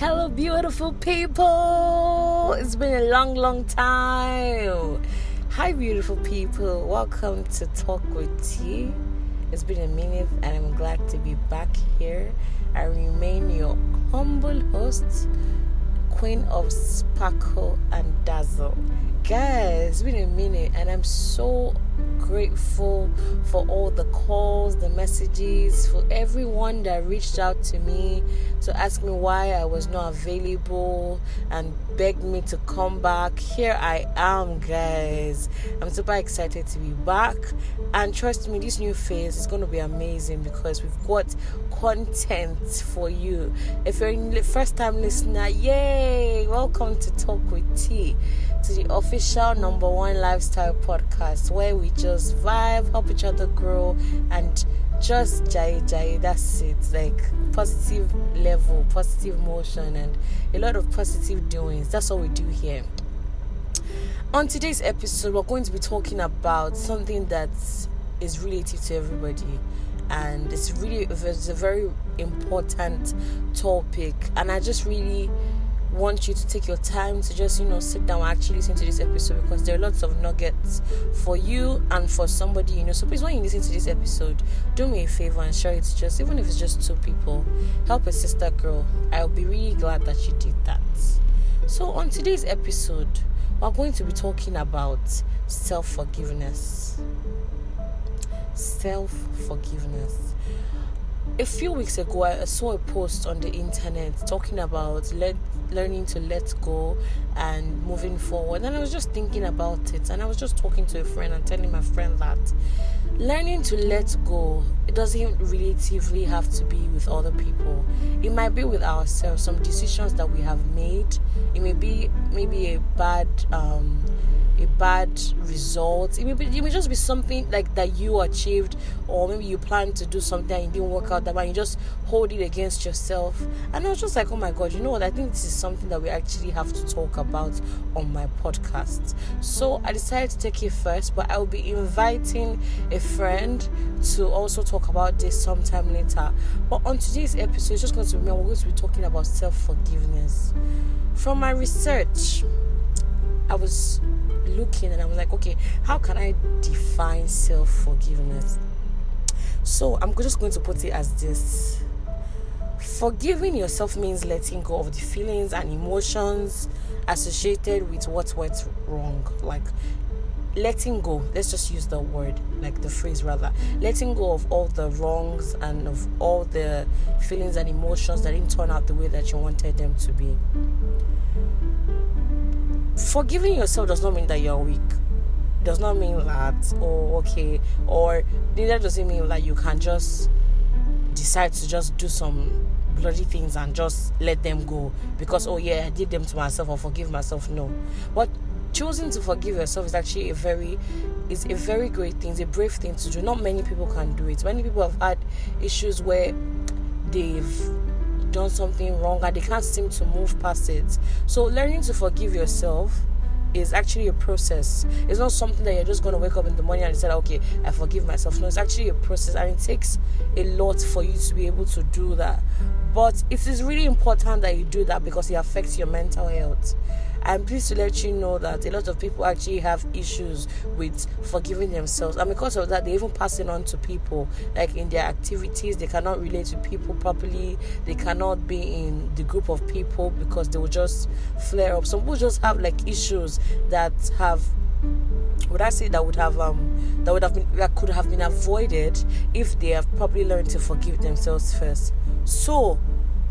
Hello, beautiful people. It's been a long, long time. Hi, beautiful people. Welcome to Talk with T. It's been a minute, and I'm glad to be back here. I remain your humble host, Queen of Sparkle and Dazzle. Guys, it's been a minute, and I'm so grateful for all the calls, the messages, for everyone that reached out to me to ask me why I was not available and begged me to come back. Here I am, guys. I'm super excited to be back. And trust me, this new phase is going to be amazing because we've got content for you. If you're a first time listener, yay! Welcome to Talk with T, to the official number one lifestyle podcast where we just vibe, help each other grow, and just jai jai. That's it. Like positive level, positive motion, and a lot of positive doings. That's what we do here. On today's episode, we're going to be talking about something that is relative to everybody and it's really it's a very important topic and i just really want you to take your time to just you know sit down and actually listen to this episode because there are lots of nuggets for you and for somebody you know. So please when you listen to this episode do me a favor and share it to just even if it's just two people help a sister girl. I'll be really glad that you did that. So on today's episode we're going to be talking about self-forgiveness. Self forgiveness. A few weeks ago, I saw a post on the internet talking about let, learning to let go and moving forward. And I was just thinking about it, and I was just talking to a friend and telling my friend that learning to let go it doesn't relatively have to be with other people it might be with ourselves some decisions that we have made it may be maybe a bad um, a bad result. It may, be, it may just be something like that you achieved, or maybe you planned to do something and it didn't work out that way. You just hold it against yourself. And I was just like, oh my god, you know what? I think this is something that we actually have to talk about on my podcast. So I decided to take it first, but I will be inviting a friend to also talk about this sometime later. But on today's episode, it's just going to be we're going to be talking about self forgiveness. From my research, I was looking and I was like, okay, how can I define self forgiveness? So I'm just going to put it as this Forgiving yourself means letting go of the feelings and emotions associated with what went wrong. Like letting go, let's just use the word, like the phrase rather. Letting go of all the wrongs and of all the feelings and emotions that didn't turn out the way that you wanted them to be forgiving yourself does not mean that you're weak. Does not mean that oh okay or neither does it mean that you can just decide to just do some bloody things and just let them go. Because oh yeah i did them to myself or forgive myself. No. But choosing to forgive yourself is actually a very is a very great thing. It's a brave thing to do. Not many people can do it. Many people have had issues where they've done something wrong and they can't seem to move past it. So, learning to forgive yourself is actually a process. It's not something that you're just going to wake up in the morning and say, okay, I forgive myself. No, it's actually a process and it takes a lot for you to be able to do that. But it is really important that you do that because it affects your mental health. I'm pleased to let you know that a lot of people actually have issues with forgiving themselves, and because of that, they're even passing on to people. Like in their activities, they cannot relate to people properly, they cannot be in the group of people because they will just flare up. Some people just have like issues that have would I say that would have um that would have been that could have been avoided if they have probably learned to forgive themselves first. So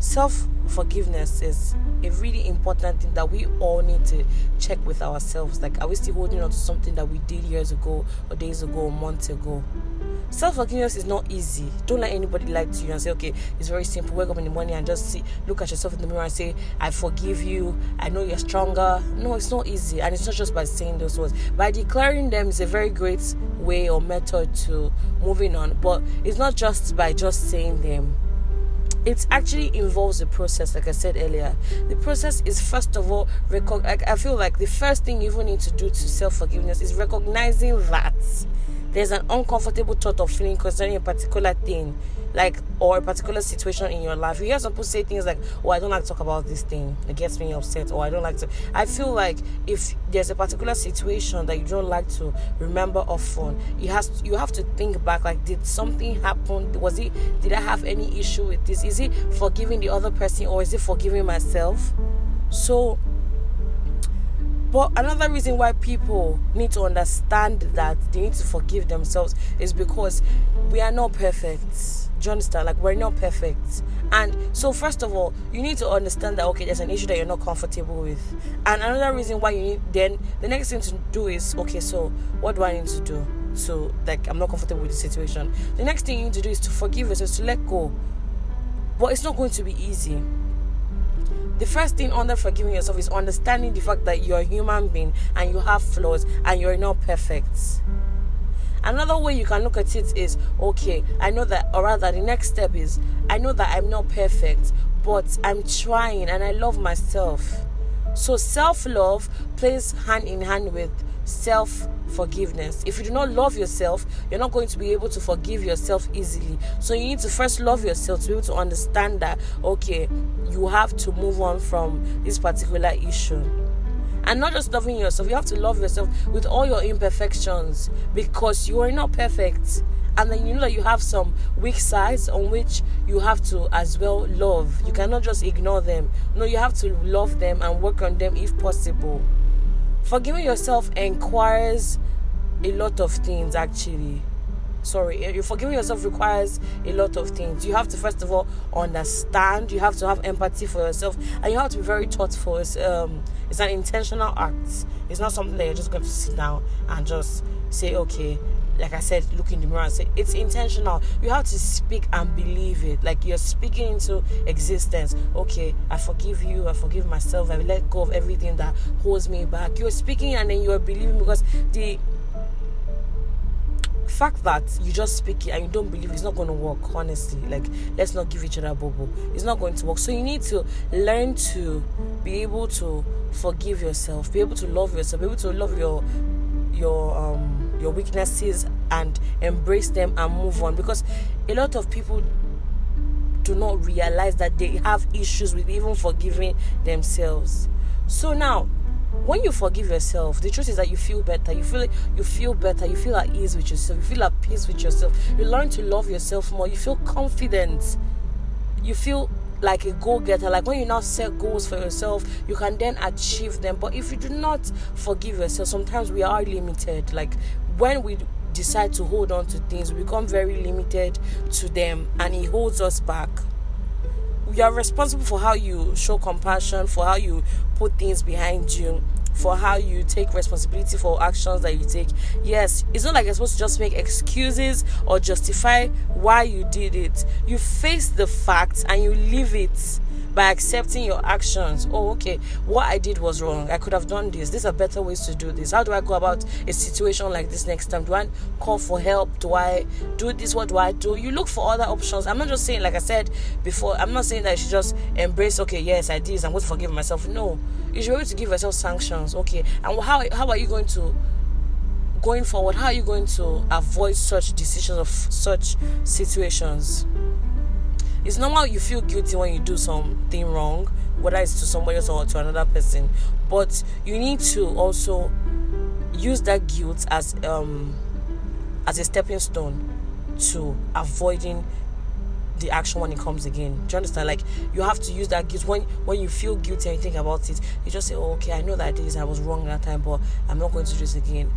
self forgiveness is a really important thing that we all need to check with ourselves. Like, are we still holding on to something that we did years ago, or days ago, or months ago? Self forgiveness is not easy. Don't let anybody lie to you and say, okay, it's very simple. Wake up in the morning and just see, look at yourself in the mirror and say, I forgive you. I know you're stronger. No, it's not easy. And it's not just by saying those words. By declaring them is a very great way or method to moving on. But it's not just by just saying them it actually involves a process like i said earlier. The process is first of all record i feel like the first thing you even need to do to self-forgiveness is recognizing that there's an uncomfortable thought of feeling concerning a particular thing like or a particular situation in your life. You hear some people say things like oh i don't like to talk about this thing. It gets me upset. Or i don't like to. I feel like if there's a particular situation that you don't like to remember often you has to, you have to think back like did something happen? Was it did i have any issue with this? Is it forgiving the other person or is it forgiving myself? So but another reason why people need to understand that they need to forgive themselves is because we are not perfect do you understand? Like we're not perfect. And so first of all, you need to understand that okay, there's an issue that you're not comfortable with. And another reason why you need then the next thing to do is okay, so what do I need to do? So like I'm not comfortable with the situation. The next thing you need to do is to forgive yourself, to let go. But it's not going to be easy. The first thing under forgiving yourself is understanding the fact that you're a human being and you have flaws and you're not perfect. Another way you can look at it is okay, I know that, or rather, the next step is I know that I'm not perfect, but I'm trying and I love myself. So, self love plays hand in hand with self forgiveness. If you do not love yourself, you're not going to be able to forgive yourself easily. So, you need to first love yourself to be able to understand that, okay, you have to move on from this particular issue. And not just loving yourself you have to love yourself with all your imperfections because you are not perfect. And then you know that you have some weak sides on which you have to as well love. You cannot just ignore them. No you have to love them and work on them if possible forgiving yourself inquires a lot of things actually. Sorry eh, forgiving yourself requires a lot of things. You have to first of all understand. You have to have empathy for yourself. And you have to be very thoughtful. It's um it's an intentional act. It's not something that you're just going to sit down and just say okay like I said, look in the mirror and say it's intentional. You have to speak and believe it. Like you're speaking into existence. Okay, I forgive you. I forgive myself. I let go of everything that holds me back. You're speaking and then you're believing because the fact that you just speak it and you don't believe it's not going to work honestly like let's not give each other bubble it's not going to work so you need to learn to be able to forgive yourself be able to love yourself be able to love your your um your weaknesses and embrace them and move on. Because a lot of people do not realize that they have issues with even forgiving themselves. So now when you forgive yourself the truth is that you feel better. You feel you feel better. You feel at ease with yourself. You feel at peace with yourself. You learn to love yourself more. You feel confident. You feel like a go-getter. Like when you now set goals for yourself you can then achieve them. But if you do not forgive yourself sometimes we are limited. Like when we decide to hold on to things we become very limited to them and it holds us back. You are responsible for how you show compassion, for how you put things behind you, for how you take responsibility for actions that you take. Yes, it's not like you're supposed to just make excuses or justify why you did it. You face the facts and you live it by accepting your actions. Oh, okay, what I did was wrong. I could have done this. These are better ways to do this. How do I go about a situation like this next time? Do I call for help? Do I do this? What do I do? You look for other options. I'm not just saying, like I said before, I'm not saying that you should just embrace, okay, yes, I did this. I'm going to forgive myself. No, you should be able to give yourself sanctions. Okay, and how, how are you going to? going forward how are you going to avoid such decisions of such situations it's normal you feel guilty when you do something wrong, whether it's to somebody else or to another person. But you need to also use that guilt as um as a stepping stone to avoiding the action when it comes again. Do you understand? Like you have to use that guilt when when you feel guilty and you think about it. You just say, "Oh, okay, I know that this. I was wrong that time, but I'm not going to do this again."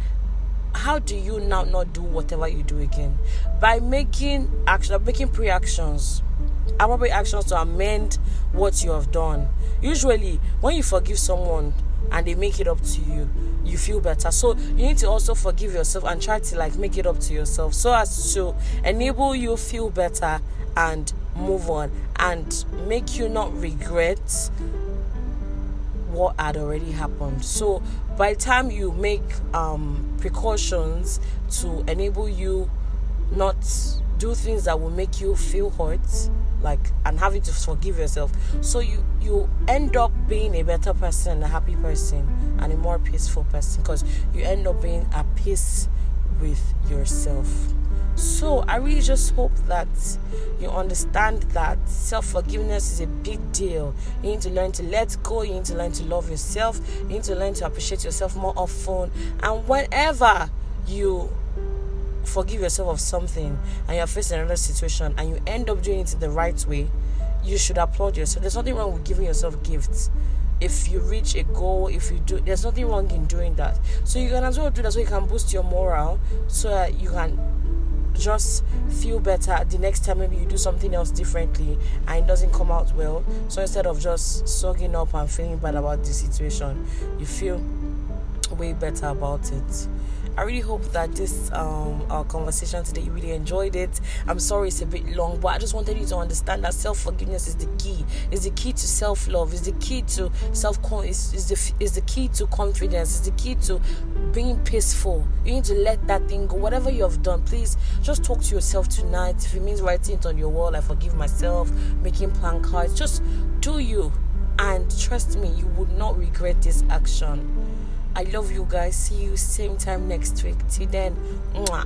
How do you now not do whatever you do again? By making action, making pre-actions appropriate actions to amend what you have done. Usually, when you forgive someone and they make it up to you, you feel better. So you need to also forgive yourself and try to like make it up to yourself so as to enable you feel better and move on and make you not regret what had already happened. So by the time you make um, precautions to enable you not do things that will make you feel hurt like and having to forgive yourself so you you end up being a better person a happy person and a more peaceful person because you end up being at peace with yourself. So I really just hope that you understand that self forgiveness is a big deal. You need to learn to let go, you need to learn to love yourself, you need to learn to appreciate yourself more often. And whenever you forgive yourself of something and you're facing another situation and you end up doing it the right way, you should applaud yourself. There's nothing wrong with giving yourself gifts. If you reach a goal, if you do, there's nothing wrong in doing that. So you can as well do that so you can boost your morale so that you can just feel better the next time maybe you do something else differently and it doesn't come out well. So instead of just sogging up and feeling bad about the situation, you feel way better about it. I really hope that this um our conversation today you really enjoyed it. I'm sorry it's a bit long, but I just wanted you to understand that self forgiveness is the key. Is the key to self love. Is the key to self is is the is the key to confidence. Is the key to being peaceful. You need to let that thing go. Whatever you have done, please just talk to yourself tonight. If it means writing it on your wall, I forgive myself, making plan cards, just do you. And trust me, you would not regret this action. I love you guys. See you same time next week. Till then, mwah.